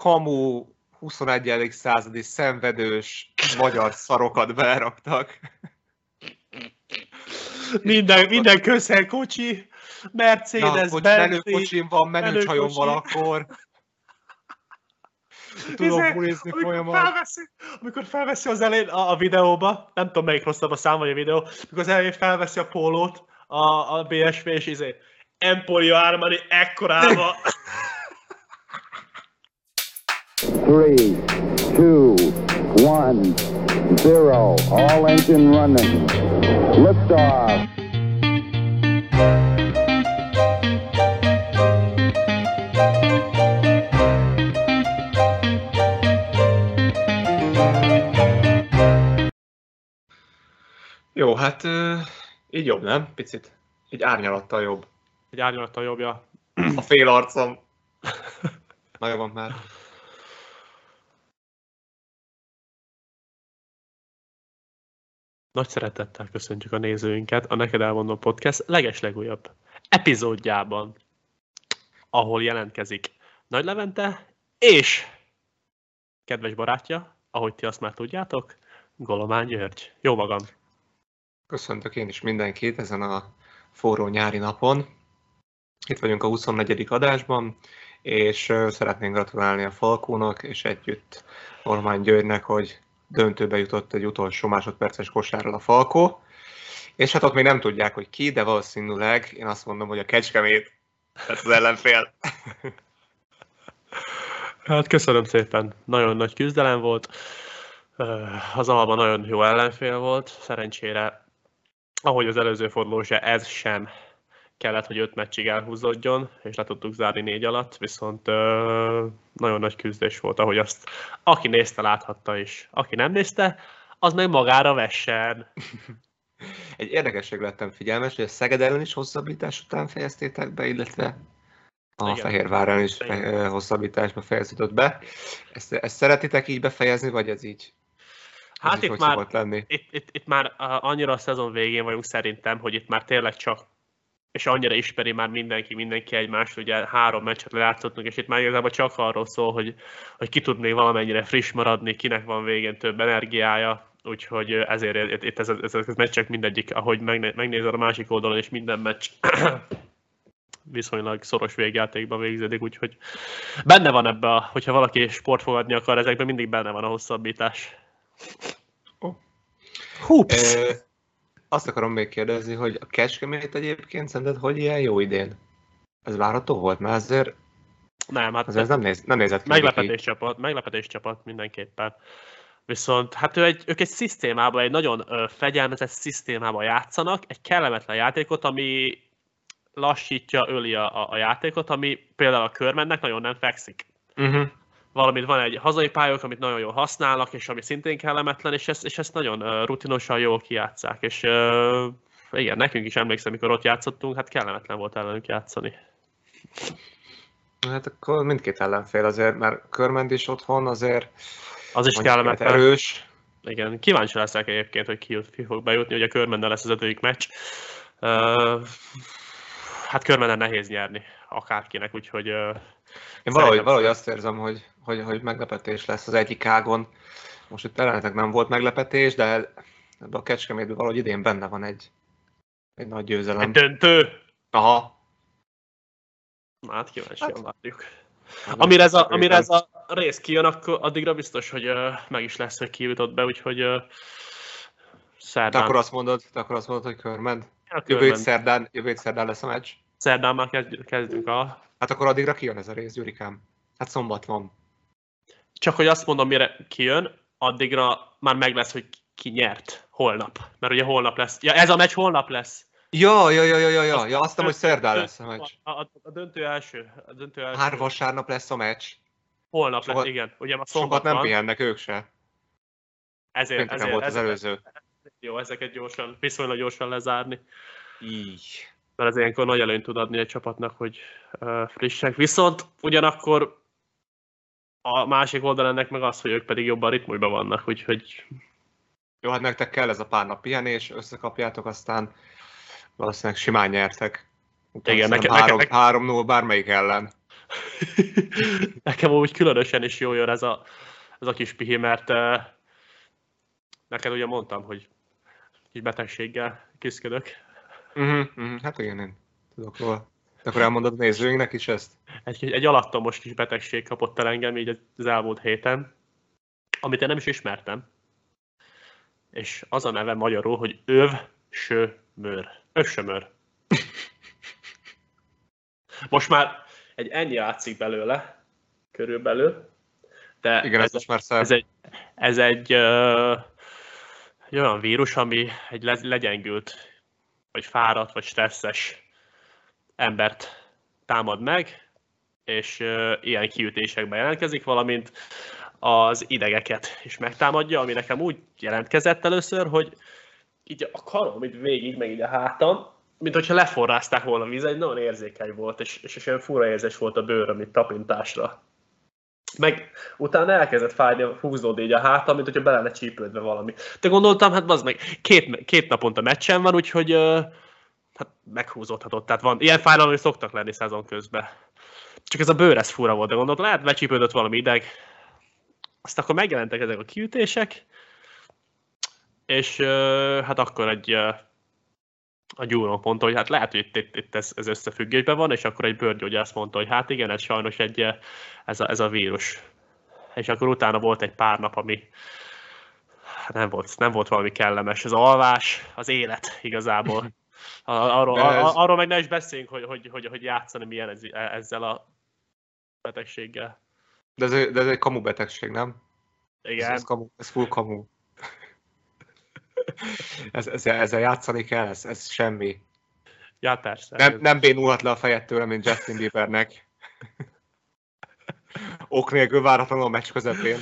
kamu 21. századi szenvedős magyar szarokat beraktak. Minden, minden közel kocsi, Mercedes, Na, Bentley, menő kocsim van, menő csajom menőkocsi. van akkor. Tudok Izé, bulizni amikor folyamat. felveszi, amikor felveszi az elején a, a videóba, nem tudom melyik rosszabb a szám vagy a videó, amikor az elején felveszi a pólót, a, a BSV, és izé, Emporio Armani ekkorába. Three, two, one, zero. All engine running. Liftoff. Jó, hát így jobb, nem? Picit. Így árnyalattal jobb. Egy árnyalattal jobbja. A fél arcom. Nagyon van már. Nagy szeretettel köszöntjük a nézőinket a Neked Elmondom Podcast legeslegújabb epizódjában, ahol jelentkezik Nagy Levente és kedves barátja, ahogy ti azt már tudjátok, Golomán György. Jó magam. Köszöntök én is mindenkit ezen a forró nyári napon. Itt vagyunk a 24. adásban, és szeretnénk gratulálni a Falkónak, és együtt Ormán Györgynek, hogy döntőbe jutott egy utolsó másodperces kosárral a Falkó. És hát ott még nem tudják, hogy ki, de valószínűleg én azt mondom, hogy a Kecskemét, tehát az ellenfél. Hát köszönöm szépen. Nagyon nagy küzdelem volt. Az Alba nagyon jó ellenfél volt. Szerencsére, ahogy az előző forduló se, ez sem kellett, hogy öt meccsig elhúzódjon, és le tudtuk zárni négy alatt, viszont ö, nagyon nagy küzdés volt, ahogy azt aki nézte, láthatta is. Aki nem nézte, az meg magára vessen. Egy érdekesség lettem figyelmes, hogy a Szeged ellen is hosszabbítás után fejeztétek be, illetve a Igen. Fehérvár ellen is fe- hosszabbításba fejeződött be. Ezt, ezt szeretitek így befejezni, vagy ez így? ez Hát így itt már, lenni? itt, itt, itt már annyira a szezon végén vagyunk szerintem, hogy itt már tényleg csak és annyira ismeri már mindenki, mindenki egymást, ugye három meccset lejátszottunk, és itt már igazából csak arról szól, hogy, hogy ki tud még valamennyire friss maradni, kinek van végén több energiája, úgyhogy ezért itt, ez, ez, ez a meccsek mindegyik, ahogy megné, megnézed a másik oldalon, és minden meccs viszonylag szoros végjátékban végződik, úgyhogy benne van ebbe, a, hogyha valaki sportfogadni akar, ezekben mindig benne van a hosszabbítás. Ó. Húps! Ö, azt akarom még kérdezni, hogy a Kecskemét egyébként szerinted hogy ilyen jó idén? Ez várható volt? Mert azért, Nem, hát azért ez nem, néz, nem nézett ki meglepetés csapat, meglepetés csapat mindenképpen. Viszont hát ő egy, ők egy szisztémában, egy nagyon ö, fegyelmezett szisztémában játszanak, egy kellemetlen játékot, ami lassítja, öli a, a, játékot, ami például a körmennek nagyon nem fekszik. Uh-huh. Valamint van egy hazai pályok, amit nagyon jól használnak, és ami szintén kellemetlen, és ezt, és ezt nagyon rutinosan jól kijátszák. És igen, nekünk is emlékszem, amikor ott játszottunk, hát kellemetlen volt ellenünk játszani. Hát akkor mindkét ellenfél azért, mert Körmend is otthon azért Az is kellemetlen. erős. Igen, kíváncsi leszek egyébként, hogy ki, ki fog bejutni, ugye Körmenden lesz az ötödik meccs. Uh, hát Körmenden nehéz nyerni, akárkinek, úgyhogy uh, Én valahogy, valahogy azt érzem, hogy, hogy, hogy meglepetés lesz az egyik ágon. Most itt ellenetek nem volt meglepetés, de ebben a Kecskemétben valahogy idén benne van egy, egy nagy győzelem. egy döntő. Aha. Hát kíváncsian várjuk. Hát, Amire ez, a, amire ez a rész kijön, akkor addigra biztos, hogy uh, meg is lesz, hogy kijutott be, úgyhogy uh, Te szerdán. akkor azt mondod, te akkor azt mondod, hogy Körmend? a Jövő szerdán, jövő szerdán lesz a meccs? Szerdán már kezd, kezdünk a... Hát akkor addigra kijön ez a rész, Gyurikám. Hát szombat van. Csak hogy azt mondom, mire kijön, addigra már meg lesz, hogy ki nyert holnap. Mert ugye holnap lesz. Ja, ez a meccs holnap lesz. Ja, ja, ja, ja, ja, ja. ja azt hiszem, hogy szerdán lesz a meccs. A, a, a döntő első. A döntő első. Hár vasárnap lesz a meccs. Holnap sokat- lesz, igen. Ugye ma Sokat szombat nem pihennek ők se. Ezért, ezért, volt az ezért, előző. Jó, ezeket gyorsan, viszonylag gyorsan lezárni. Így. Mert ez ilyenkor nagy előnyt tud adni egy csapatnak, hogy frissek. Viszont ugyanakkor a másik oldal ennek meg az, hogy ők pedig jobban ritmusban vannak, úgyhogy Jó, hát nektek kell ez a pár nap pihenés, összekapjátok, aztán valószínűleg simán nyertek. Utána Igen, szerintem neke- három, neke- három 0 bármelyik ellen. Nekem úgy különösen is jó jön ez a, ez a kis pihi, mert uh, neked ugye mondtam, hogy kis betegséggel küzdök. Uh-huh, uh-huh. Hát igen, én tudok róla. De akkor elmondod a nézőinknek is ezt? Egy, egy alattomos kis betegség kapott el engem így az elmúlt héten, amit én nem is ismertem. És az a neve magyarul, hogy öv sömör. Övsömör. Most már egy ennyi játszik belőle, körülbelül. De Igen, ez, ez, már ez egy, ez egy, ö, egy olyan vírus, ami egy le, legyengült, vagy fáradt, vagy stresszes embert támad meg, és ilyen kiütésekben jelentkezik, valamint az idegeket is megtámadja, ami nekem úgy jelentkezett először, hogy így a karom, itt végig, meg így a hátam, mint hogyha leforrázták volna víz, egy nagyon érzékeny volt, és, és, és olyan fura érzés volt a bőröm itt tapintásra. Meg utána elkezdett fájni, húzódni így a hátam, mint hogyha bele csípődve valami. De gondoltam, hát az meg két, két naponta meccsen van, úgyhogy uh, hát meghúzódhatott. Tehát van, ilyen fájdalmak szoktak lenni szezon közben. Csak ez a bőr, ez fura volt, de gondoltam, lehet becsípődött valami ideg. Aztán akkor megjelentek ezek a kiütések, és hát akkor egy a gyúró mondta, hogy hát lehet, hogy itt, itt, itt ez, ez összefüggésben van, és akkor egy bőrgyógyász mondta, hogy hát igen, ez sajnos egy, ez a, ez a vírus. És akkor utána volt egy pár nap, ami nem volt, nem volt valami kellemes. Az alvás, az élet igazából. Arról, ez... arról meg ne is beszéljünk, hogy, hogy, hogy, hogy játszani milyen ez, ezzel a betegséggel. De ez, de ez egy kamu betegség, nem? Igen. Ez, ez, kamu, ez full kamu. ez, ezzel, ezzel játszani kell, ez, ez semmi. Ja, persze. Nem, nem bénulhat le a fejed tőle, mint Justin Biebernek. ok nélkül váratlanul a meccs közepén.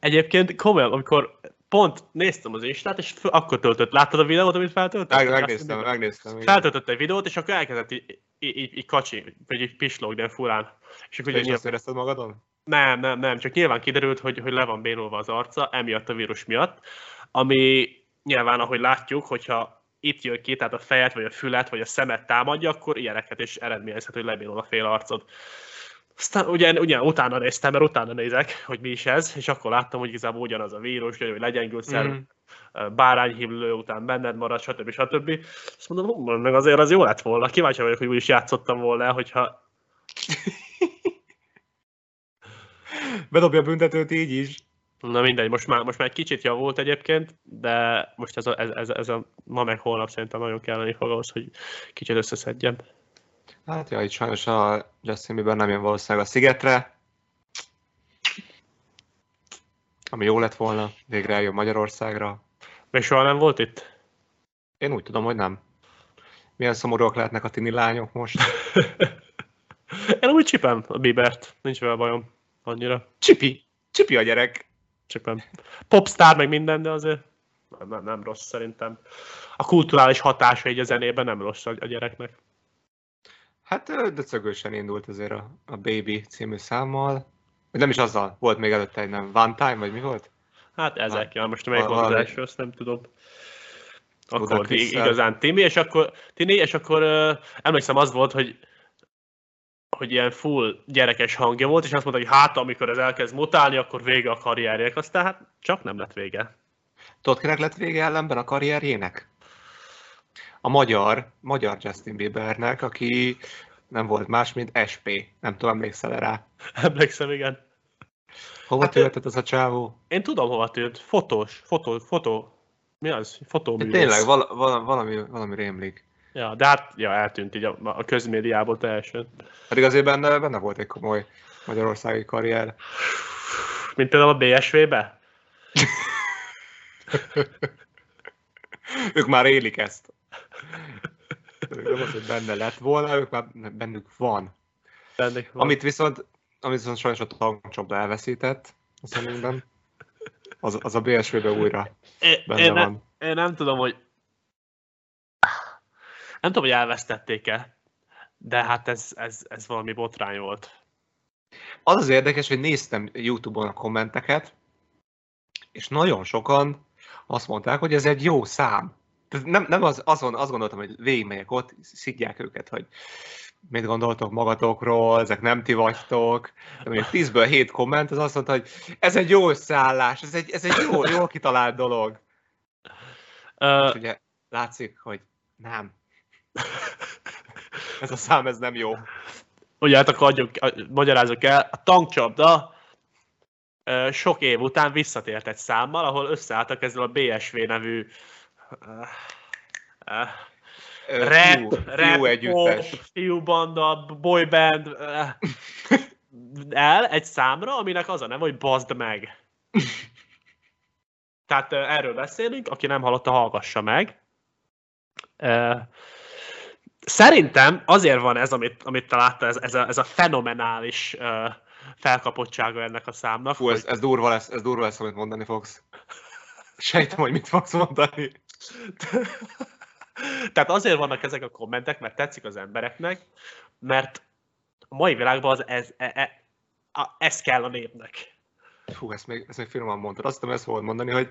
Egyébként komolyan, amikor pont néztem az Instát, és föl, akkor töltött. Láttad a videót, amit feltöltött? Meg, megnéztem, megnéztem. Feltöltött egy videót, és akkor elkezdett így, így, így, kacsi, vagy így pislogni de furán. És akkor ugye azt érezted magadon? Nem, nem, nem, csak nyilván kiderült, hogy, hogy le van bénulva az arca, emiatt a vírus miatt, ami nyilván, ahogy látjuk, hogyha itt jön ki, tehát a fejet, vagy a fület, vagy a szemet támadja, akkor ilyeneket is eredményezhet, hogy lebénul a fél arcod. Aztán ugye, ugye utána néztem, mert utána nézek, hogy mi is ez, és akkor láttam, hogy igazából ugyanaz a vírus, hogy legyengült szerv, mm. bárányhívlő után benned marad, stb. stb. Azt mondom, meg azért az jó lett volna. Kíváncsi vagyok, hogy úgy is játszottam volna, hogyha... Bedobja a büntetőt így is. Na mindegy, most már, most már egy kicsit javult egyébként, de most ez a, ez, ez, ez a ma meg holnap szerintem nagyon kelleni fog ahhoz, hogy kicsit összeszedjem. Hát ja, itt sajnos a Justin Bieber nem jön valószínűleg a szigetre, ami jó lett volna, végre eljön Magyarországra. Még soha nem volt itt? Én úgy tudom, hogy nem. Milyen szomorúak lehetnek a tini lányok most? Én úgy csipem a Biebert, nincs vele bajom annyira. Csipi! Csipi a gyerek! Csipem. Popstar meg minden, de azért nem, nem, nem rossz szerintem. A kulturális hatása egy a zenében nem rossz a gyereknek. Hát döcögősen indult azért a, a Baby című számmal. Nem is azzal, volt még előtte egy nem One Time, vagy mi volt? Hát ezek, ja, most melyik volt az első, azt nem tudom. Akkor igazán Timi, és akkor, Tini, és akkor uh, emlékszem az volt, hogy hogy ilyen full gyerekes hangja volt, és azt mondta, hogy hát amikor ez elkezd mutálni, akkor vége a karrierjének, aztán hát csak nem lett vége. Tudod, kinek lett vége ellenben a karrierjének? A magyar, magyar Justin Biebernek, aki nem volt más, mint SP. Nem tudom, emlékszel rá? Emlékszem, igen. Hova hát tűnt az a csávó? Én tudom, hova tűnt. Fotós, fotó, fotó. Mi az? Fotóművész. Tényleg, val- val- valami, valami rémlik. Ja, de hát ja, eltűnt így a, a közmédiából teljesen. Pedig azért benne, benne volt egy komoly magyarországi karrier. Mint például a BSV-be? ők már élik ezt. Nem az, hogy benne lett volna, ők már bennük van. Bennük van. Amit viszont, amit viszont sajnos a tankcsapda elveszített a szemünkben, az, az a BSV-be újra benne én, van. Ne, én nem tudom, hogy nem tudom, hogy elvesztették-e, de hát ez, ez, ez valami botrány volt. Az az érdekes, hogy néztem YouTube-on a kommenteket, és nagyon sokan azt mondták, hogy ez egy jó szám. Nem, nem az, azon azt gondoltam, hogy végigmegyek ott, szidják őket, hogy mit gondoltok magatokról, ezek nem ti vagytok. De mondjuk 10-ből 7 komment az azt mondta, hogy ez egy jó összeállás, ez egy, ez egy jó, jó kitalált dolog. Ö, És ugye látszik, hogy nem. Ez a szám, ez nem jó. ugye hát akkor adjuk, magyarázok el, a tankcsapda sok év után visszatért egy számmal, ahol összeálltak ezzel a BSV nevű rap, fiú, rap, fiú együttes. pop, fiú banda, boyband el egy számra, aminek az a neve, hogy Bazd meg. Tehát erről beszélünk, aki nem hallotta, hallgassa meg. Szerintem azért van ez, amit, amit te láttál, ez, ez, a, ez a fenomenális uh, felkapottsága ennek a számnak. Fú, ez, ez, durva lesz, ez durva lesz, amit mondani fogsz. Sejtem, hogy mit fogsz mondani. Tehát azért vannak ezek a kommentek, mert tetszik az embereknek, mert a mai világban az ez, e, e, a, ez kell a népnek. Fú, ezt még, ezt még finoman mondtad. Azt tudom ezt fogod mondani, hogy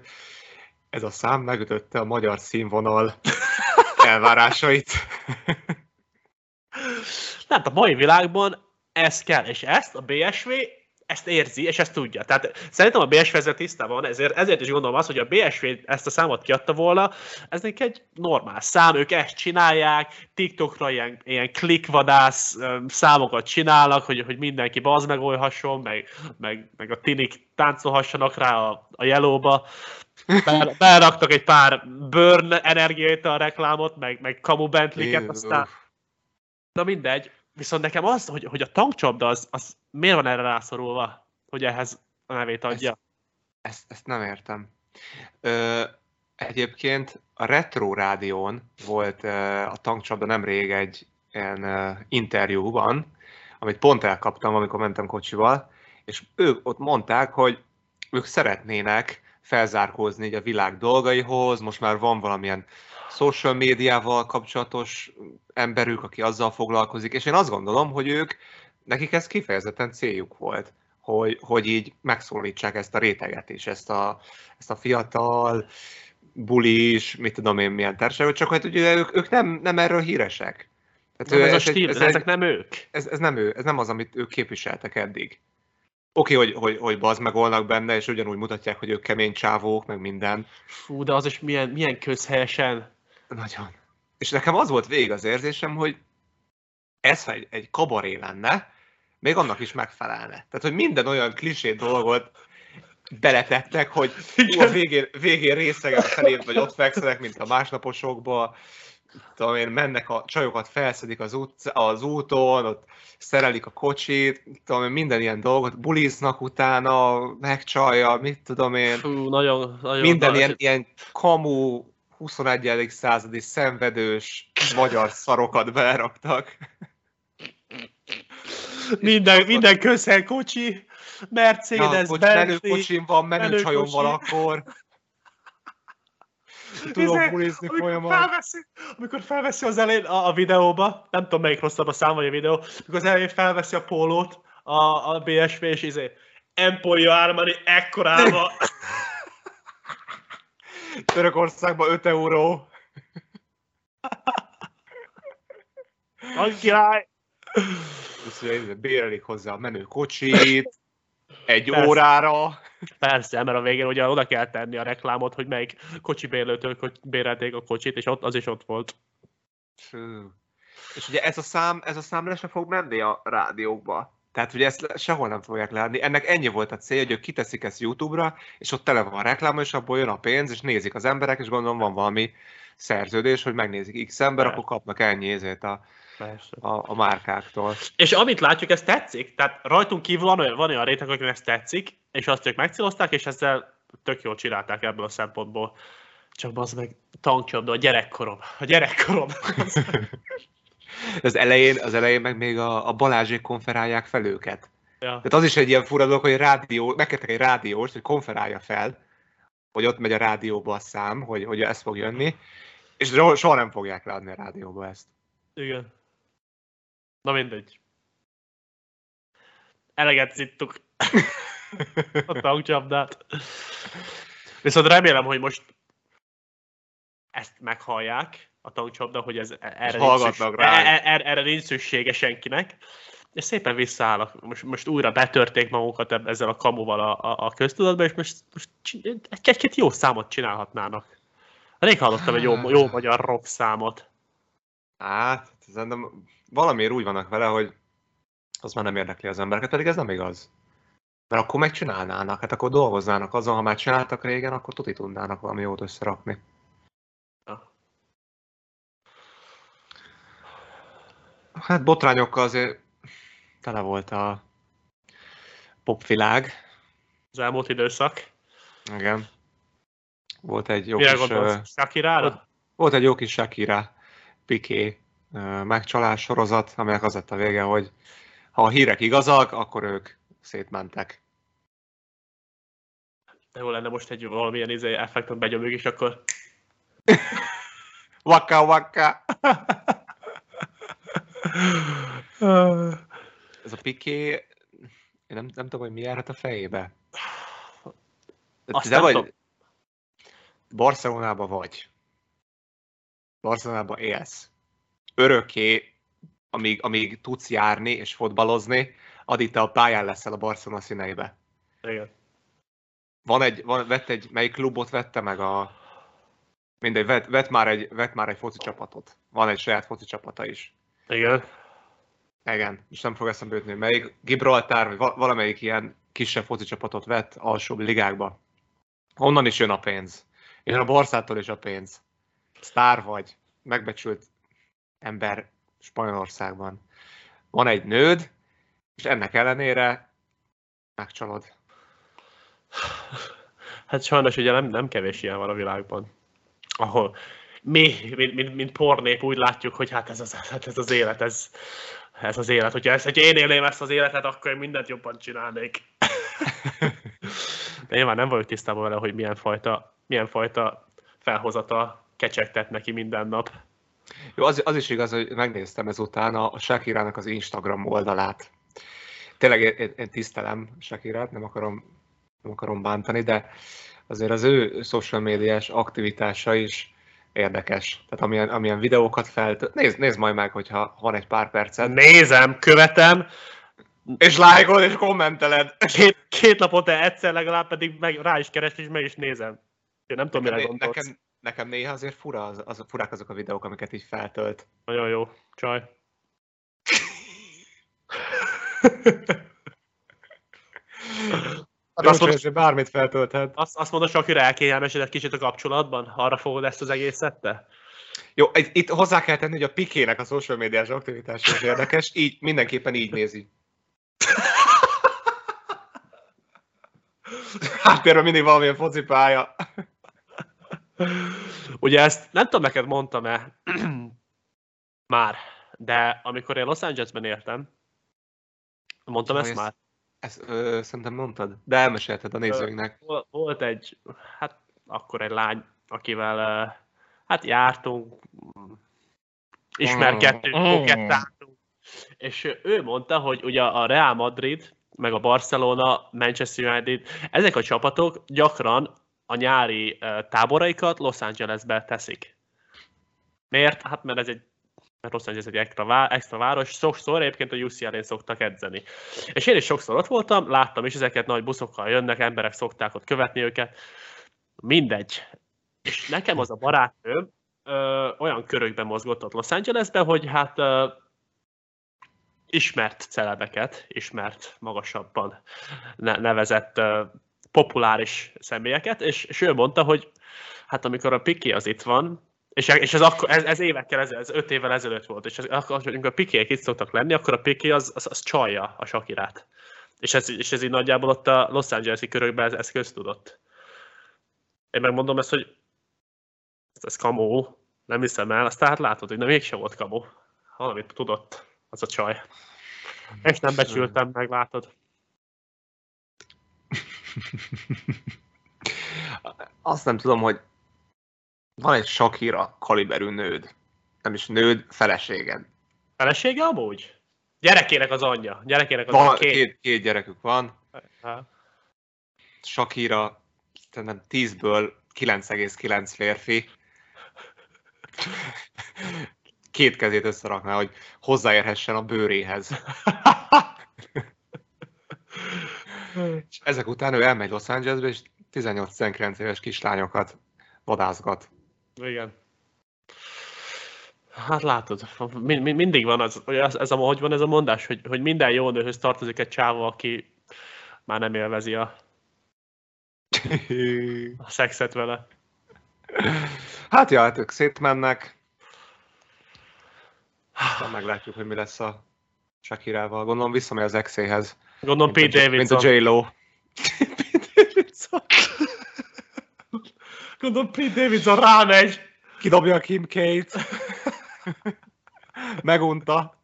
ez a szám megütötte a magyar színvonal elvárásait. Tehát a mai világban ez kell, és ezt a BSV ezt érzi, és ezt tudja. Tehát szerintem a BSV ezzel tisztában van, ezért, ezért is gondolom azt, hogy a BSV ezt a számot kiadta volna, ez nekik egy normál szám, ők ezt csinálják, TikTokra ilyen, ilyen klikvadász számokat csinálnak, hogy, hogy mindenki bazd megolhasson, meg, meg, meg a tinik táncolhassanak rá a, a yellowba. Be- Beraktak egy pár burn energiát a reklámot, meg, meg kamu Jézus. aztán Na mindegy. Viszont nekem az, hogy, hogy a tankcsapda, az, az miért van erre rászorulva, hogy ehhez a nevét adja? Ezt, ezt nem értem. Ö, egyébként a Retro Rádión volt ö, a tankcsapda nemrég egy ilyen ö, interjúban, amit pont elkaptam, amikor mentem kocsival, és ők ott mondták, hogy ők szeretnének felzárkózni így a világ dolgaihoz, most már van valamilyen social médiával kapcsolatos emberük, aki azzal foglalkozik, és én azt gondolom, hogy ők, nekik ez kifejezetten céljuk volt, hogy, hogy így megszólítsák ezt a réteget is, ezt a, ezt a fiatal, bulis, mit tudom én, milyen társadalmat, csak hogy ugye ők, ők nem, nem erről híresek. Nem ez a egy- stíl, ez, ezek egy, nem ők. ez, ez, nem ő, ez nem az, amit ők képviseltek eddig. Oké, okay, hogy, hogy, hogy bazd megolnak benne, és ugyanúgy mutatják, hogy ők kemény csávók, meg minden. Fú, de az is milyen, milyen közhelyesen. Nagyon. És nekem az volt végig az érzésem, hogy ez, egy, egy kabaré lenne, még annak is megfelelne. Tehát, hogy minden olyan klisé dolgot beletettek, hogy ú, a végén, végén részegen felét, vagy ott fekszenek, mint a másnaposokba, tudom én, mennek a csajokat, felszedik az, út, az úton, ott szerelik a kocsit, tudom én, minden ilyen dolgot, buliznak utána, megcsalja, mit tudom én, Fú, nagyon, nagyon. minden ilyen, ilyen kamu, 21. századi szenvedős magyar szarokat beraktak. Minden, minden közhely kocsi, Mercedes, menő Bentley. kocsim van, menő, menő csajom kocsi. van akkor. Tudok Izé, bulizni amikor folyamán. felveszi, amikor felveszi az elején a, a videóba, nem tudom melyik rosszabb a szám vagy a videó, amikor az elején felveszi a pólót a, a BSV, és izé, Emporio Armani ekkorában, Törökországban 5 euró. a király. Bérelik hozzá a menő kocsit, egy Persze. órára. Persze, mert a végén ugye oda kell tenni a reklámot, hogy melyik kocsi bérlőtől kocs- bérelték a kocsit, és ott az is ott volt. És ugye ez a szám, ez a szám le se fog menni a rádiókba. Tehát ugye ezt sehol nem fogják leadni. Ennek ennyi volt a cél, hogy ők kiteszik ezt YouTube-ra, és ott tele van a reklám, és abból jön a pénz, és nézik az emberek, és gondolom van valami szerződés, hogy megnézik X ember, Persze. akkor kapnak ennyi ezért a, Persze. a, a márkáktól. És amit látjuk, ez tetszik. Tehát rajtunk kívül van olyan, van olyan réteg, akinek ez tetszik, és azt ők megcélozták, és ezzel tök jól csinálták ebből a szempontból. Csak az meg tankcsapda, a gyerekkorom. A gyerekkorom. Az elején, az elején meg még a, a Balázsék konferálják fel őket. ja. Tehát az is egy ilyen fura dolog, hogy rádió, megkértek egy rádiós, hogy konferálja fel, hogy ott megy a rádióba a szám, hogy, hogy ez fog jönni, és so- soha nem fogják leadni a rádióba ezt. Igen. Na mindegy. Eleget szittuk a tankcsapdát. Viszont remélem, hogy most ezt meghallják, a tankcsapda, hogy ez erre, hallgatnak nincs szükség, e- e- erre nincs szüksége senkinek. És szépen visszaállnak. Most, most újra betörték magukat ezzel a kamuval a, a, a köztudatba, és most, most csin- egy, egy jó számot csinálhatnának. Rég hallottam egy jó, jó magyar rock számot. Hát, szerintem valamiért úgy vannak vele, hogy az már nem érdekli az embereket, pedig ez nem igaz. Mert akkor megcsinálnának, hát akkor dolgoznának azon, ha már csináltak régen, akkor tuti tudnának valami jót összerakni. Hát botrányokkal azért tele volt a popvilág. Az elmúlt időszak. Igen. Volt egy jó Mire kis, gondolsz? Shakirára? volt egy jó kis Shakira Piqué megcsalás sorozat, aminek az lett a vége, hogy ha a hírek igazak, akkor ők szétmentek. De jó lenne most egy valamilyen izé effektet begyomjuk, és akkor Waka waka! Ez a én nem, nem tudom, hogy mi járhat a fejébe. Azt De nem vagy, tudom. Barcelonába vagy. Barcelonába élsz. Örökké, amíg, amíg tudsz járni és fotbalozni, addig te a pályán leszel a Barcelona színeibe. Igen. Van egy, van, vett egy, melyik klubot vette meg a... Mindegy, vett, vett, már egy, vett már egy foci csapatot. Van egy saját foci csapata is. Igen. Igen, és nem fog eszembe jutni, melyik Gibraltár, vagy val- valamelyik ilyen kisebb foci csapatot vett alsóbb ligákba. Onnan is jön a pénz. Jön a Barszától is a pénz. Sztár vagy, megbecsült ember Spanyolországban. Van egy nőd, és ennek ellenére megcsalod. Hát sajnos ugye nem, nem kevés ilyen van a világban. Ahol mi, mint, mint, mint pornép úgy látjuk, hogy hát ez az, hát ez az élet, ez, ez az élet. Hogyha, ezt, hogyha én élném ezt az életet, akkor én mindent jobban csinálnék. De nyilván nem vagyok tisztában vele, hogy milyen fajta, milyen fajta felhozata kecsegtet neki minden nap. Jó, az, az is igaz, hogy megnéztem ezután a, Shakirának az Instagram oldalát. Tényleg én, én, én tisztelem Shakirát, nem akarom, nem akarom bántani, de azért az ő social médiás aktivitása is érdekes. Tehát amilyen, amilyen videókat felt, nézd, nézd majd meg, hogyha van egy pár perced. Nézem, követem, És lájkolod, és kommenteled. két, két naponta egyszer legalább pedig meg, rá is keres, és meg is nézem. Én nem tudom, mire Nekem, gondolsz. nekem, nekem néha azért fura, az, az, furák azok a videók, amiket így feltölt. Nagyon jó, csaj. Hát azt mondod, hogy bármit feltölthet. Azt, azt mondod, Sakira elkényelmesedett kicsit a kapcsolatban? Arra fogod ezt az egészet te? Jó, itt, hozzá kell tenni, hogy a Pikének a social médiás aktivitása is érdekes, így mindenképpen így nézi. Háttérben mindig valamilyen focipálya. Ugye ezt nem tudom, neked mondtam-e már, de amikor én Los Angelesben éltem, mondtam Hogy ezt ezt- már? Ezt ö, szerintem mondtad, de elmesélted a nézőinknek. Vol- Volt egy, hát akkor egy lány, akivel hát jártunk, mm, ismerkedtünk, Mm. kokettáltunk, és ő mondta, hogy ugye a Real Madrid, meg a Barcelona, Manchester United, ezek a csapatok gyakran a nyári táboraikat Los Angelesbe teszik. Miért? Hát mert ez egy Los Angeles egy extra, vá- extra város, sokszor egyébként a UCLA-n szoktak edzeni. És én is sokszor ott voltam, láttam is, ezeket nagy buszokkal jönnek, emberek szokták ott követni őket. Mindegy. És nekem az a barátnőm olyan körökben mozgott ott Los Angelesben, hogy hát ö, ismert celebeket, ismert magasabban ne- nevezett ö, populáris személyeket, és, és ő mondta, hogy hát amikor a Piki az itt van, és, és ez, akkor, ez, ez évekkel ezelőtt, ez öt évvel ezelőtt volt, és ez, akkor, amikor a Pikék itt szoktak lenni, akkor a Piki az, az, az csalja a Sakirát. És ez, és ez így nagyjából ott a Los Angeles-i körökben ez, ez köztudott. Én megmondom ezt, hogy ez, ez kamó, nem hiszem el, aztán hát látod, hogy nem mégsem volt kamó. Valamit tudott az a csaj. És nem becsültem meg, látod. Azt nem tudom, hogy van egy Shakira kaliberű nőd. Nem is nőd, feleséged. Felesége amúgy? Gyerekének az anyja. Gyerekének az Van, anyja. két. Két. Két, gyerekük van. Ha. Shakira szerintem 10-ből 9,9 férfi. Két kezét összerakná, hogy hozzáérhessen a bőréhez. és ezek után ő elmegy Los Angelesbe, és 18-19 éves kislányokat vadászgat. Igen. Hát látod, mi, mi, mindig van az, ez, ez a, hogy van ez a mondás, hogy, hogy minden jó nőhöz tartozik egy csáva, aki már nem élvezi a, a szexet vele. Hát ja, hát ők szétmennek. Aztán meglátjuk, hogy mi lesz a Shakirával. Gondolom visszamegy az exéhez. Gondolom Pete Mint a Davidson. J-Lo. Pete Davidson. Gondolom Pete Davidson rámegy. Kidobja a Kim Kate. Megunta.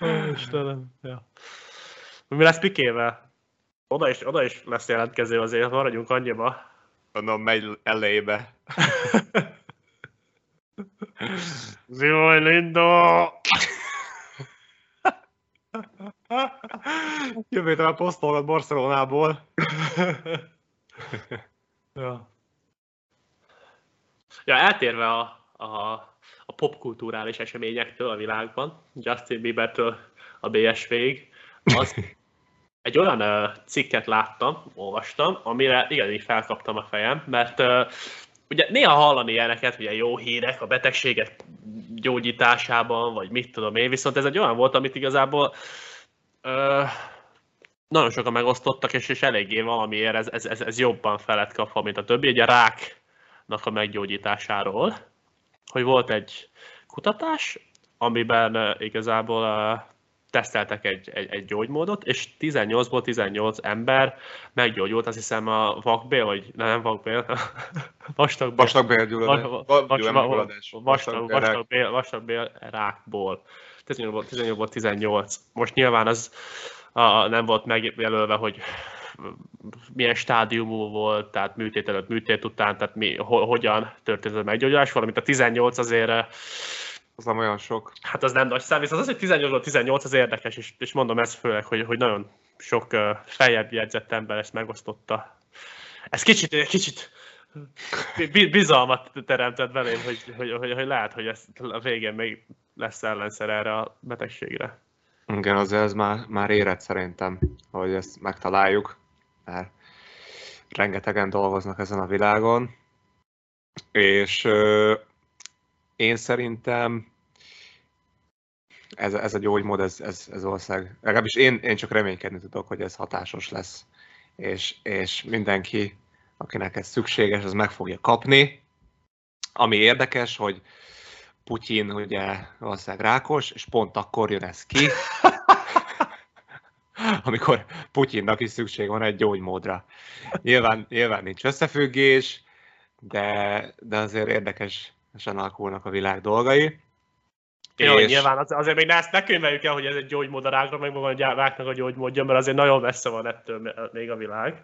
Ó, Istenem. Ja. Mi lesz Pikével? Oda is, oda is lesz jelentkező azért, maradjunk annyiba. Gondolom megy elébe. Zivoj Linda! Jövő héten posztolgat Barcelonából. Ja. ja, eltérve a, a, a popkulturális eseményektől a világban, Justin Biebertől a BSV-ig, az egy olyan uh, cikket láttam, olvastam, amire igen, így felkaptam a fejem, mert uh, ugye néha hallani ilyeneket, ugye jó hírek a betegségek gyógyításában, vagy mit tudom én, viszont ez egy olyan volt, amit igazából uh, nagyon sokan megosztottak, és, és eléggé valamiért ez, ez, ez, ez jobban felett kapva, mint a többi. Egy a ráknak a meggyógyításáról, hogy volt egy kutatás, amiben uh, igazából uh, teszteltek egy, egy, egy gyógymódot, és 18-ból 18 ember meggyógyult, azt hiszem a vakbél, vagy nem vakbél, vastagbél, Vastagbélgyulladás. vas- Va- vas- gyulladás. vastag, vastagbél, vastagbél rákból. 18-ból, 18-ból 18. Most nyilván az a, nem volt megjelölve, hogy milyen stádiumú volt, tehát műtét előtt, műtét után, tehát mi, ho, hogyan történt a meggyógyulás, valamint a 18 azért eh, Az nem olyan sok. Hát az nem nagy szám, viszont az, hogy 18 18 az érdekes, és, és mondom ezt főleg, hogy, hogy nagyon sok uh, feljebb jegyzett ember ezt megosztotta. Ez kicsit, kicsit bi- bizalmat teremtett belém, hogy, hogy, hogy, hogy lehet, hogy ez a végén még lesz ellenszer erre a betegségre. Igen, azért ez már, már érett szerintem, hogy ezt megtaláljuk, mert rengetegen dolgoznak ezen a világon, és ö, én szerintem ez, ez a gyógymód, ez, ez, ez ország, legalábbis én, én csak reménykedni tudok, hogy ez hatásos lesz, és, és mindenki, akinek ez szükséges, az meg fogja kapni. Ami érdekes, hogy Putyin ugye valószínűleg rákos, és pont akkor jön ez ki, amikor Putyinnak is szükség van egy gyógymódra. Nyilván, nyilván nincs összefüggés, de, de azért érdekesen alakulnak a világ dolgai. Jó, és... nyilván az, azért még ne ezt ne könyveljük el, hogy ez egy gyógymód a rákra, meg maga a ráknak a gyógymódja, mert azért nagyon messze van ettől még a világ.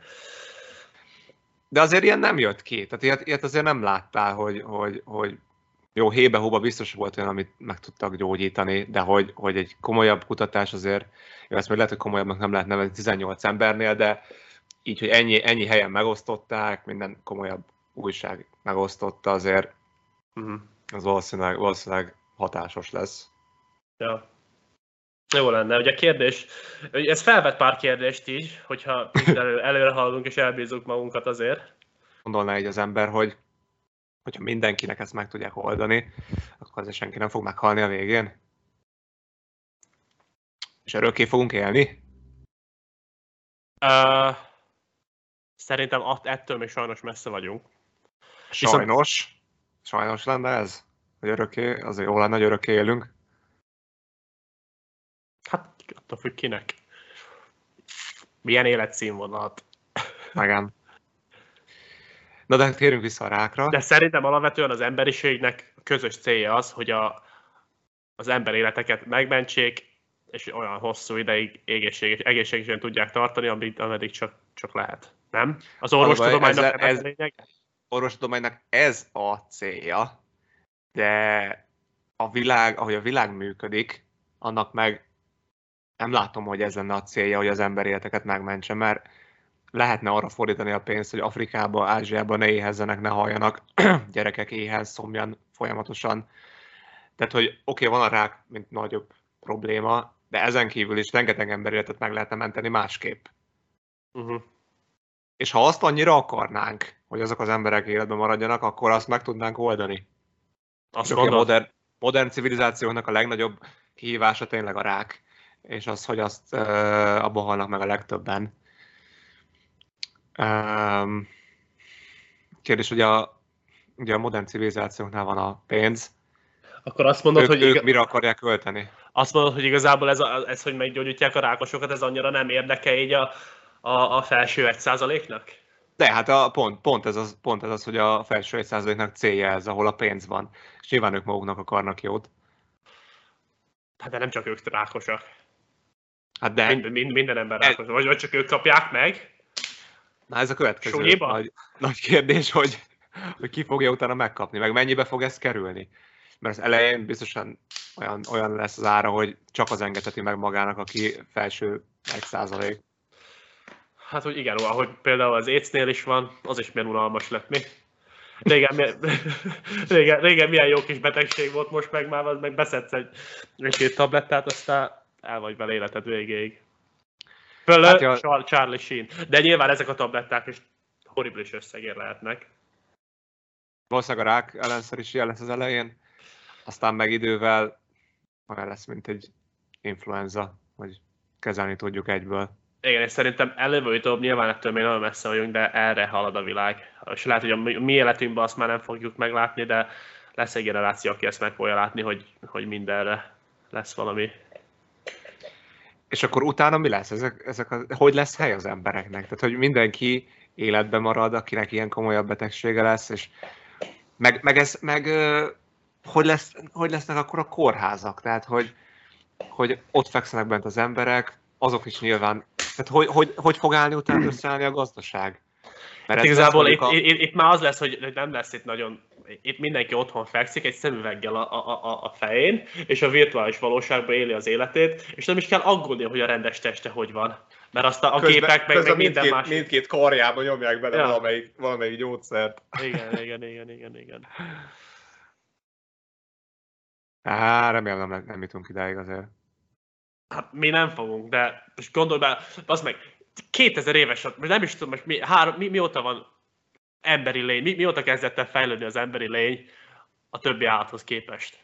De azért ilyen nem jött ki. Tehát ilyet, ilyet azért nem láttál, hogy, hogy, hogy jó, hébe-hóba biztos volt olyan, amit meg tudtak gyógyítani, de hogy, hogy egy komolyabb kutatás azért, jó, ezt még lehet, hogy komolyabbnak nem lehet nevezni 18 embernél, de így, hogy ennyi, ennyi helyen megosztották, minden komolyabb újság megosztotta, azért Uh-huh. az valószínűleg, valószínűleg hatásos lesz. Ja. Jó lenne. Ugye a kérdés, ez felvet pár kérdést így, hogyha elő, előre haladunk és elbízunk magunkat azért. Gondolná így az ember, hogy hogyha mindenkinek ezt meg tudják oldani, akkor azért senki nem fog meghalni a végén. És örökké fogunk élni? Uh, szerintem ettől még sajnos messze vagyunk. Sajnos. Sajnos lenne ez? Hogy örökké, azért jó lenne, hogy örökké élünk. Hát attól függ kinek. Milyen életszínvonalat. Igen. Na de térjünk vissza a rákra. De szerintem alapvetően az emberiségnek közös célja az, hogy a, az ember életeket megmentsék, és olyan hosszú ideig egészséges, egészségesen tudják tartani, ameddig, ameddig csak, csak lehet. Nem? Az orvostudománynak ez, ez- ez lényeg? Orvostudománynak ez a célja, de a világ, ahogy a világ működik, annak meg nem látom, hogy ez lenne a célja, hogy az ember életeket megmentse, mert lehetne arra fordítani a pénzt, hogy Afrikába, Ázsiába ne éhezzenek, ne halljanak gyerekek éhen, szomjan, folyamatosan. Tehát, hogy oké, okay, van a rák, mint nagyobb probléma, de ezen kívül is rengeteg ember életet meg lehetne menteni másképp. Uh-huh. És ha azt annyira akarnánk, hogy azok az emberek életben maradjanak, akkor azt meg tudnánk oldani. Azt a modern, modern civilizációnak a legnagyobb kihívása tényleg a rák, és az, hogy azt uh, abban halnak meg a legtöbben. Kérdés, hogy a, ugye a modern civilizációknál van a pénz, akkor azt mondod, ők, hogy... Ők mire akarják költeni? Azt mondod, hogy igazából ez, a, ez hogy meggyógyítják a rákosokat, ez annyira nem érdeke így a, a, a felső egy százaléknak? De hát a, pont, pont, ez az, pont ez az, hogy a felső egy százaléknak célja ez, ahol a pénz van. És nyilván ők maguknak akarnak jót. Hát de nem csak ők rákosak. Hát de... Mind, mind, minden ember rákos. Vagy, vagy csak ők kapják meg. Na ez a következő nagy, nagy kérdés, hogy, hogy ki fogja utána megkapni, meg mennyibe fog ez kerülni. Mert az elején biztosan olyan, olyan lesz az ára, hogy csak az engedheti meg magának, aki felső egy százalék. Hát, hogy igen, ahogy például az écnél is van, az is milyen unalmas lett, mi? Régen, régen, régen milyen jó kis betegség volt, most meg már meg beszedsz egy, egy-két tablettát, aztán el vagy vele életed végéig. Föl hát, ja. Charlie Sheen. De nyilván ezek a tabletták is horribilis összegér lehetnek. Valószínűleg a rák ellenszer is ilyen lesz az elején, aztán meg idővel olyan lesz, mint egy influenza, hogy kezelni tudjuk egyből. Igen, és szerintem előbb vagy utóbb nyilván ettől még nagyon messze vagyunk, de erre halad a világ. És lehet, hogy a mi életünkben azt már nem fogjuk meglátni, de lesz egy generáció, aki ezt meg fogja látni, hogy, hogy mindenre lesz valami. És akkor utána mi lesz? Ezek, ezek a, hogy lesz hely az embereknek? Tehát, hogy mindenki életben marad, akinek ilyen komolyabb betegsége lesz, és meg, meg, ez, meg hogy, lesz, hogy lesznek akkor a kórházak? Tehát, hogy, hogy ott fekszenek bent az emberek, azok is nyilván tehát hogy, hogy, hogy fog állni utána összeállni a gazdaság? Mert hát igazából itt, a... itt, itt, már az lesz, hogy nem lesz itt nagyon itt mindenki otthon fekszik egy szemüveggel a, a, a, a fején, és a virtuális valóságban éli az életét, és nem is kell aggódni, hogy a rendes teste hogy van. Mert azt a, a közben, képek, meg, meg minden mindkét, más... Mindkét karjába nyomják bele ja. valamelyik, valamelyik gyógyszert. Igen, igen, igen, igen, igen. Á, remélem nem, nem jutunk idáig azért. Hát mi nem fogunk, de most gondolj be, az meg 2000 éves, nem is tudom, most mi, három, mi, mióta van emberi lény, mi, mióta kezdett el fejlődni az emberi lény a többi állathoz képest?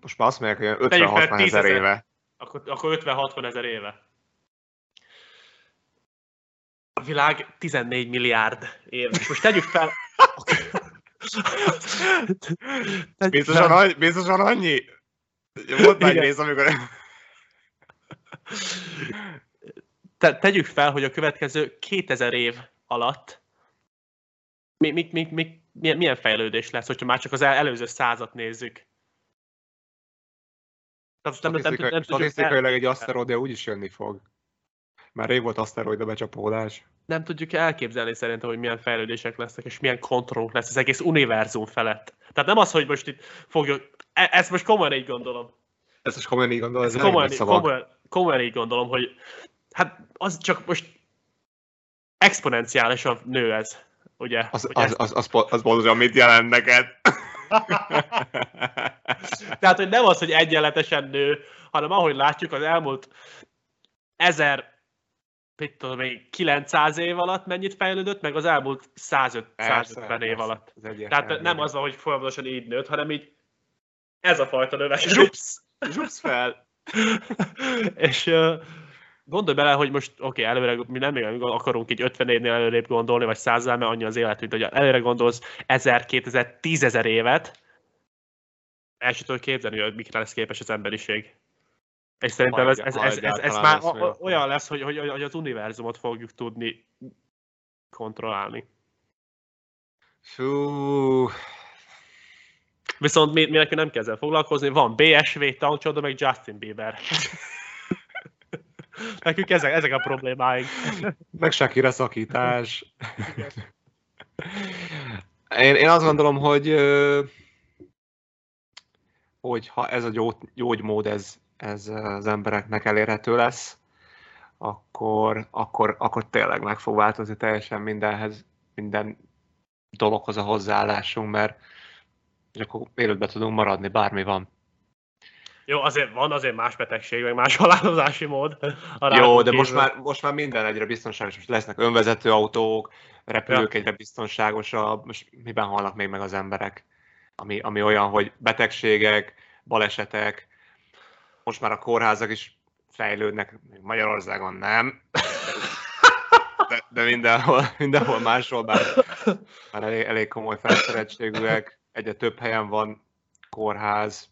Most már azt mondják, hogy 50-60 ezer éve. Akkor, akkor 50-60 ezer éve. A világ 14 milliárd év. Most tegyük fel... biztosan, annyi, biztosan annyi? Volt már egy rész, amikor... Te, tegyük fel, hogy a következő 2000 év alatt mi, mi, mi, mi, milyen, milyen fejlődés lesz, hogyha már csak az előző százat nézzük. Tehát nem, nem, nem, nem Statisztikailag egy aszteroida úgyis jönni fog. Már rég volt aszteroida becsapódás. Nem tudjuk elképzelni szerintem, hogy milyen fejlődések lesznek, és milyen kontroll lesz az egész univerzum felett. Tehát nem az, hogy most itt fogjuk... E- ezt most komolyan így gondolom. Ezt most komolyan így gondolom, ez, ez komolyan, komolyan, komolyan így gondolom, hogy hát az csak most exponenciálisan nő ez, ugye? Az, az, az, az, az, pontosan mit jelent neked? Tehát, hogy nem az, hogy egyenletesen nő, hanem ahogy látjuk, az elmúlt ezer, mit tudom még 900 év alatt mennyit fejlődött, meg az elmúlt 105, 150 év alatt. Tehát nem az, hogy folyamatosan így nőtt, hanem így ez a fajta növekedés. Zsupsz! Zsupsz fel! és uh, gondolj bele, hogy most oké, okay, előre, mi nem még akarunk így 54-nél előrébb gondolni, vagy 100 mert annyi az életünk, hogy előre gondolsz 1000, 2000, 10 ezer évet, el sem tudod képzelni, hogy mikre lesz képes az emberiség. És szerintem ez, ez, ez, ez, ez már lesz, olyan lesz, hogy, hogy, hogy az univerzumot fogjuk tudni kontrollálni. Fú, Viszont mi, mi nekünk nem kell ezzel foglalkozni, van BSV, Tancsoda, meg Justin Bieber. Nekünk ezek, ezek a problémáink. Meg Shakira szakítás. Én, én azt gondolom, hogy hogy ha ez a gyógy, gyógymód ez, ez az embereknek elérhető lesz, akkor, akkor, akkor tényleg meg fog változni teljesen mindenhez, minden dologhoz a hozzáállásunk, mert és akkor élőben tudunk maradni, bármi van. Jó, azért van azért más betegség, meg más halálozási mód. Jó, de most már, most már minden egyre biztonságos. Most lesznek önvezető autók, repülők Ja. egyre biztonságosabb. Most miben halnak még meg az emberek? Ami, ami olyan, hogy betegségek, balesetek, most már a kórházak is fejlődnek, Magyarországon nem. De, de mindenhol, mindenhol máshol már, már elég, elég komoly felszereltségűek, egyre több helyen van kórház.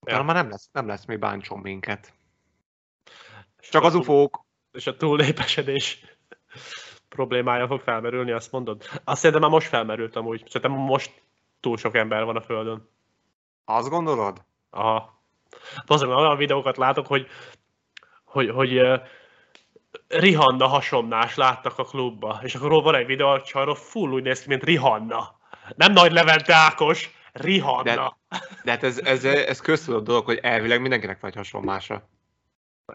Utána Ja. már nem lesz, nem lesz még bántson minket. És Csak az ufók. És a túlnépesedés problémája fog felmerülni, azt mondod? Azt szerintem már most felmerült amúgy. Szerintem most túl sok ember van a Földön. Azt gondolod? Aha. Azért olyan videókat látok, hogy, hogy, hogy uh, Rihanna hasonlás láttak a klubba, és akkor van egy videó, arról full úgy néz ki, mint Rihanna. Nem Nagy Levente Ákos, Rihanna. De- De hát ez, ez, ez köztudott dolog, hogy elvileg mindenkinek vagy hasonlása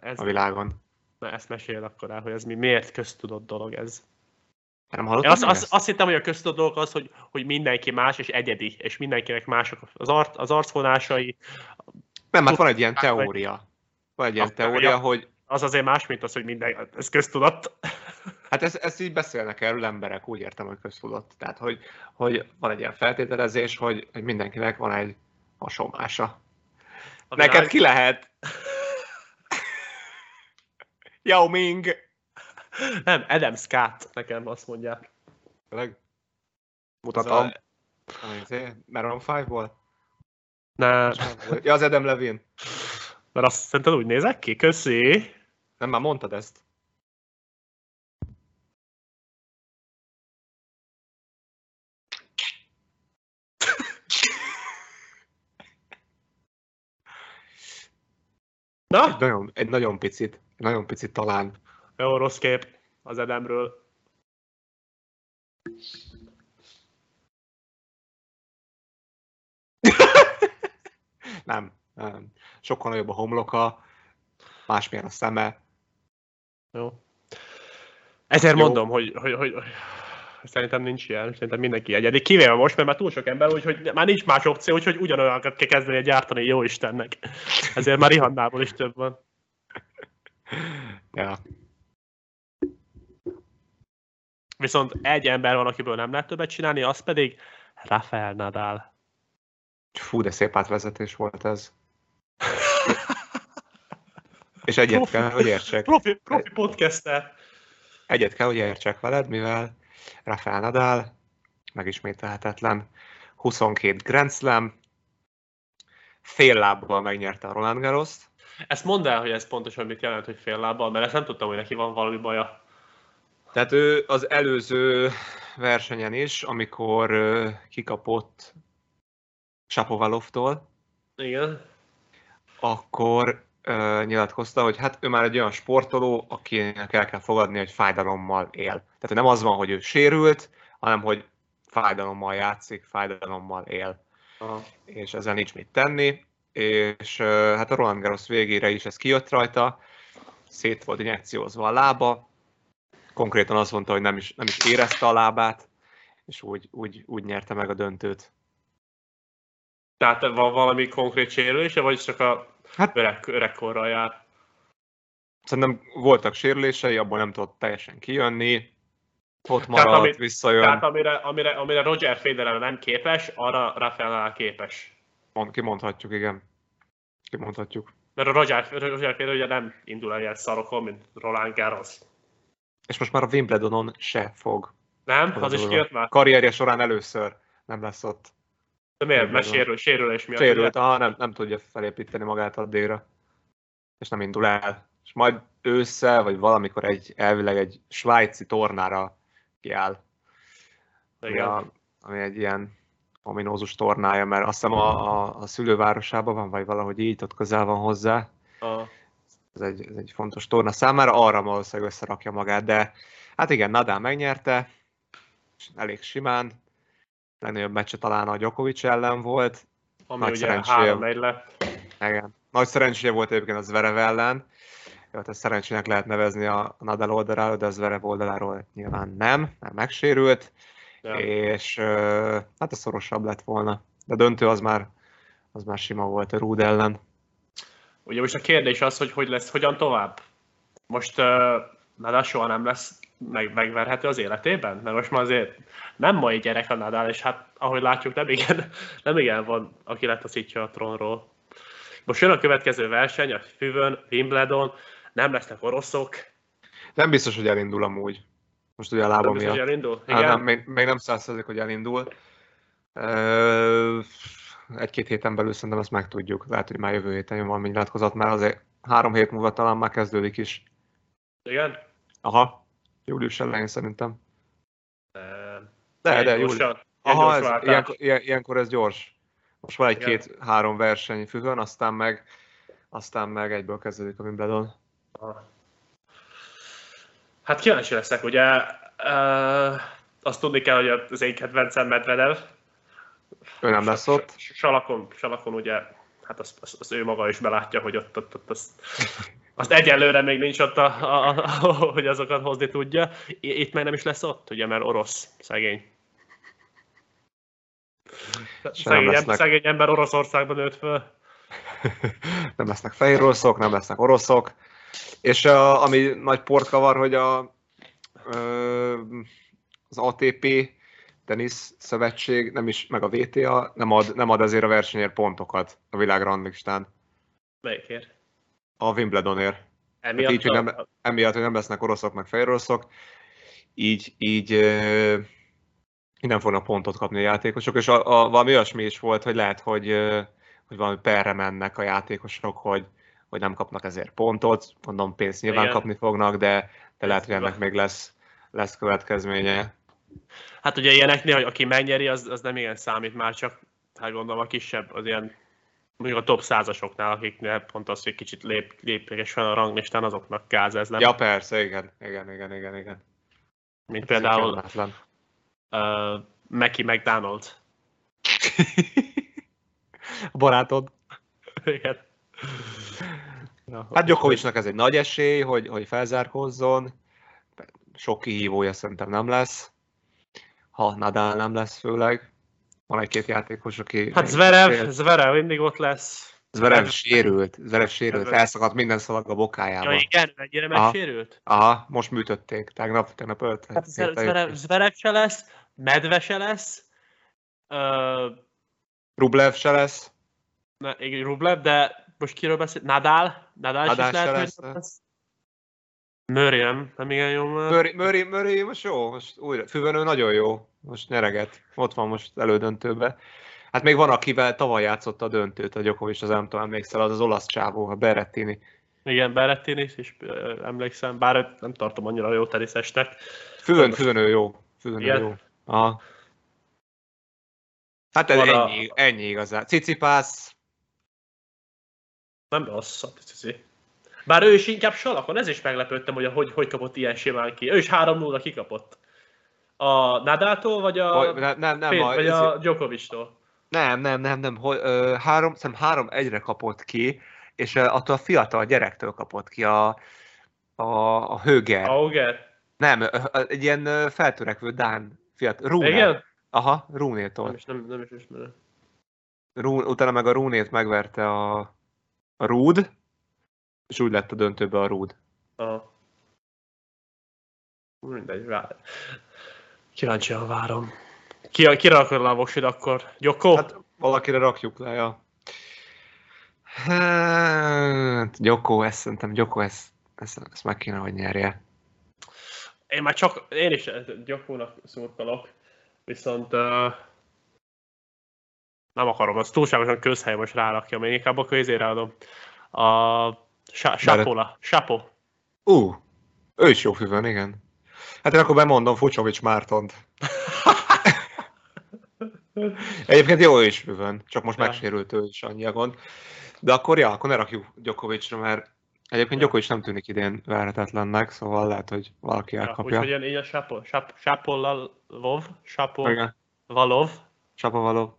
ez, a világon. na, ezt mesél akkor el, hogy ez mi, miért köztudott dolog ez. Te nem Én hallottad azt, azt, azt hittem, hogy a köztudott dolog az, hogy, hogy mindenki más és egyedi, és mindenkinek mások az, art, az arcvonásai, Nem, hát van egy ilyen teória. Van egy ilyen teória, hogy az azért más, mint az, hogy minden, ez köztudott. hát ezt, ezt így beszélnek erről emberek, úgy értem, hogy köztudott. Tehát, hogy, hogy van egy ilyen feltételezés, hogy, mindenkinek van egy hasonlása. A Neked világ- ki lehet? Yao Ming! Nem, Adam Scott, nekem azt mondják. Tényleg? Mutatom. a-. Maroon 5-ból? Ne, Ja, az Adam Levine. Mert azt szerinted úgy nézek ki? Köszi. Nem, már mondtad ezt. Na, Egy nagyon, egy nagyon picit, egy nagyon picit talán. jó, rossz kép az Adamről. Nem, nem. Sokkal nagyobb a homloka, másmilyen a szeme. Jó. Ezért Jó. mondom, hogy, hogy, hogy, szerintem nincs ilyen, szerintem mindenki egyedi. Kivéve most, mert már túl sok ember, úgyhogy már nincs más opció, úgyhogy ugyanolyanokat kell kezdeni gyártani, jó Istennek. Ezért már Rihannából is több van. Ja. Viszont egy ember van, akiből nem lehet többet csinálni, az pedig Rafael Nadal. Fú, de szép átvezetés volt ez. És egyet Profi. kell, hogy értsek. Profi, profi podcaster. Egyet kell, hogy értsek veled, mivel Rafael Nadal megismételhetetlen 22 Grand Slam, fél lábbal megnyerte a Roland Garros-t. Ezt mondd el, hogy ez pontosan mit jelent, hogy fél lábbal, mert ezt nem tudtam, hogy neki van valami baja. Tehát ő az előző versenyen is, amikor kikapott Sapovalovtól, Igen. Akkor ö, nyilatkozta, hogy hát ő már egy olyan sportoló, akinek el kell fogadni, hogy fájdalommal él. Tehát nem az van, hogy ő sérült, hanem hogy fájdalommal játszik, fájdalommal él, Aha. és ezzel nincs mit tenni. És ö, hát a Roland Garros végére is ez kijött rajta, szét volt injekciózva a lába, konkrétan azt mondta, hogy nem is, nem is érezte a lábát, és úgy, úgy, úgy nyerte meg a döntőt. Tehát van valami konkrét sérülése, vagy csak a Hát- öreg, öregkorral jár? Szerintem voltak sérülései, abból nem tudott teljesen kijönni, ott maradt, amit- visszajön, Tehát amire, amire, amire Roger Federer nem képes, arra Rafael Nadal képes. mond, kimondhatjuk, igen. Kimondhatjuk. Mert a Roger, Roger Federer ugye nem indul el ilyen szarokon, mint Roland Garros. És most már a Wimbledonon se fog. Nem? Az Az is kijött már? Karrierje során először nem lesz ott. De miért? Mert sérül, sérülés miatt. Sérült, aha, nem, nem tudja felépíteni magát addigra. És nem indul el. És majd ősszel, vagy valamikor egy, elvileg egy svájci tornára kiáll. Ami, Igen. a, ami egy ilyen ominózus tornája, mert azt hiszem a, a, a szülővárosában van, vagy valahogy így, ott közel van hozzá. A, Ez egy, ez egy fontos torna számára, arra valószínűleg összerakja magát, de hát igen, Nadal megnyerte, elég simán. Legnagyobb meccse talán a Djokovic ellen volt. ami Nagy ugye szerencséje. 3 1 lett. Igen. Nagy szerencséje volt egyébként az Zverev ellen. Jó, hát ezt szerencsének lehet nevezni a Nadal oldaláról, de az Zverev oldaláról nyilván nem, mert megsérült. Ja. és hát a szorosabb lett volna. De a döntő az már, az már sima volt a Rúd ellen. Ugye most a kérdés az, hogy hogy lesz, hogyan tovább. Most uh, Nadal soha nem lesz meg, megverhető az életében? Mert most már azért nem mai gyerek a Nadal, és hát ahogy látjuk, nem igen, nem igen van, aki lett a trónról. Most jön a következő verseny, a Füvön, Wimbledon, nem lesznek oroszok. Nem biztos, hogy elindul amúgy. Most ugye a lába Nem biztos, hogy miatt. elindul? Hát Igen. nem, még, még nem százszerzik, hogy elindul. Egy-két héten belül szerintem ezt megtudjuk. Lehet, hogy már jövő héten jön valami nyilatkozat, mert azért három hét múlva talán már kezdődik is. Igen? Aha, július elején szerintem. De, de, július. Aha, ez, ilyenkor, ilyen, ilyenkor ez gyors. Most van egy-két-három verseny függőn, aztán meg, aztán meg egyből kezdődik a Wimbledon. Hát kíváncsi leszek, ugye uh, azt tudni kell, hogy az én kedvencem Medvedev. Ő nem lesz ott. Salakon, Salakon ugye, hát azt, azt, azt ő maga is belátja, hogy ott, ott, ott azt, azt egyelőre még nincs ott, a, a, a, hogy azokat hozni tudja. Itt meg nem is lesz ott, ugye, mert orosz, szegény. Szegény, lesznek. szegény ember Oroszországban nőtt föl. nem lesznek fehér oroszok, nem lesznek oroszok. És a, ami nagy port kavar, hogy a, az ATP tenisz szövetség, nem is, meg a VTA nem ad, nem ad ezért a versenyért pontokat a világ ranglistán. Melyikért? A Wimbledonért. Emiatt így, hogy nem- Emiatt, hogy nem lesznek oroszok, meg fehér oroszok, így, így, így nem fognak pontot kapni a játékosok, és a, a, valami olyasmi is volt, hogy lehet, hogy, hogy valami perre mennek a játékosok, hogy, hogy nem kapnak ezért pontot, mondom, pénzt nyilván Igen. kapni fognak, de, de lehet, hogy ennek még lesz, lesz következménye. Hát ugye ilyeneknél, hogy aki megnyeri, az, az nem igen számít már, csak hát gondolom a kisebb, az ilyen mondjuk a top százasoknál, akiknél pont az, hogy kicsit lép, lépjeges fel a ranglistán, azoknak gáz ez, nem? Ja, persze, igen, igen, igen, igen, igen. Mint Ez például uh, Mackie McDonald. a barátod. Igen. Ja, Hát Djokovicnak ez egy nagy esély, hogy, hogy felzárkózzon. Sok kihívója szerintem nem lesz. Ha Nadal nem lesz főleg. Van egy-két játékos, aki... Hát Zverev, Zverev mindig ott lesz. Zverev sérült. Zverev sérült. Elszakadt minden szalag a Ja, bokájába. igen, mennyire Aha. megsérült? Aha, most műtötték. Tegnap, tegnap ölt. Hát Zverev, Zverev se lesz, Medve se lesz, uh, Rublev se lesz. Ne, igen, Rublev, de most kiről beszél? Nadal? Nadal, Nadal is lehet, lesz, lesz. Murray nem, nem igen jó már. Murray, Murray, Murray most jó, most újra. Füvenő nagyon jó. Most nyereget. Ott van most elődöntőbe. Hát még van, akivel tavaly játszott a döntőt, a Djokovic, az nem tudom, emlékszel, az az olasz csávó, a Berrettini. Igen, Berrettini is, és ö, emlékszem, bár nem tartom annyira jó teniszesnek. Füven, füvenő jó. Füvenő Igen? jó. Aha. Hát ez Van a- ennyi, ennyi igazán. Cicipász, Nem rossz a Cici. Bár ő is inkább salakon, ez is meglepődtem, hogy hogy, hogy kapott ilyen simán ki. Ő is 3-0 kikapott. A Nadától, vagy a, vagy, nem, nem, nem, a, vagy a Djokovictól? nem, nem, nem, nem, hogy, ö, három, szerintem három egyre kapott ki, és attól a fiatal gyerektől kapott ki a, a, a Höger. Auger? Nem, ö, ö, egy ilyen feltörekvő Dán fiatal. Rune. Igen? Aha, Nem Runétól. is, nem, nem is ismerem. Rún, utána meg a Runét megverte a, a Rúd, és úgy lett a döntőbe a Rúd. Aha. Mindegy, vár. Kíváncsian várom. Ki, kire akar le a voksid akkor? Gyoko? Hát valakire rakjuk le, ja. Hát, Gyoko, ezt szerintem Gyoko, ezt, ezt, ezt meg kéne, hogy nyerje. Én már csak, én is Gyokónak szurkolok, viszont uh, nem akarom, az túlságosan közhely most rárakja, még inkább a közére adom. A Sapola, Sapo. Ú, uh, ő is jó füvön, igen. Hát én akkor bemondom Fucsovics Mártont. Egyébként jó is füvön, csak most Ja. megsérült ő is annyi a gond. De akkor ja, akkor ne rakjuk Djokovicra, mert egyébként Ja. Djokovic nem tűnik idén verhetetlennek, szóval lehet, hogy valaki Ja, elkapja. úgyhogy ilyen Sapo, Sap, Sapolalov, Sapo, Igen. Valov. Sapovalov. Én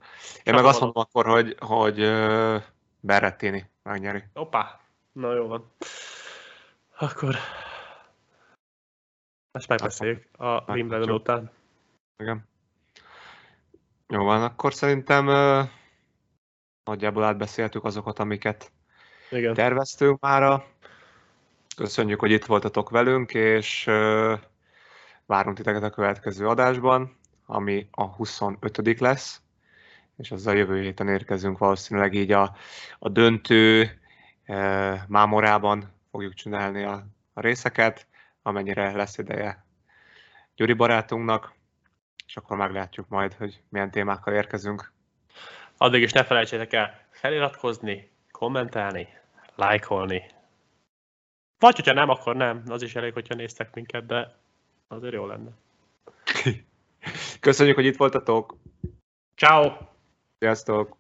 meg Sapovalov. azt mondom akkor, hogy, hogy uh, Berrettini megnyeri. Opa, na jó van. Akkor ezt megbeszéljük a Wimbledon után. Igen. Jó van, akkor szerintem ö, nagyjából átbeszéltük azokat, amiket Igen. terveztünk mára. Köszönjük, hogy itt voltatok velünk, és ö, várunk titeket a következő adásban, ami a 25 lesz, és azzal jövő héten érkezünk valószínűleg így a, a döntő ö, mámorában fogjuk csinálni a, a részeket, amennyire lesz ideje Gyuri barátunknak, és akkor meglátjuk majd, hogy milyen témákkal érkezünk. Addig is ne felejtsétek el feliratkozni, kommentálni, lájkolni. Vagy, hogyha nem, akkor nem. Az is elég, hogyha néztek minket, de azért jó lenne. Köszönjük, hogy itt voltatok! Ciao. Sziasztok!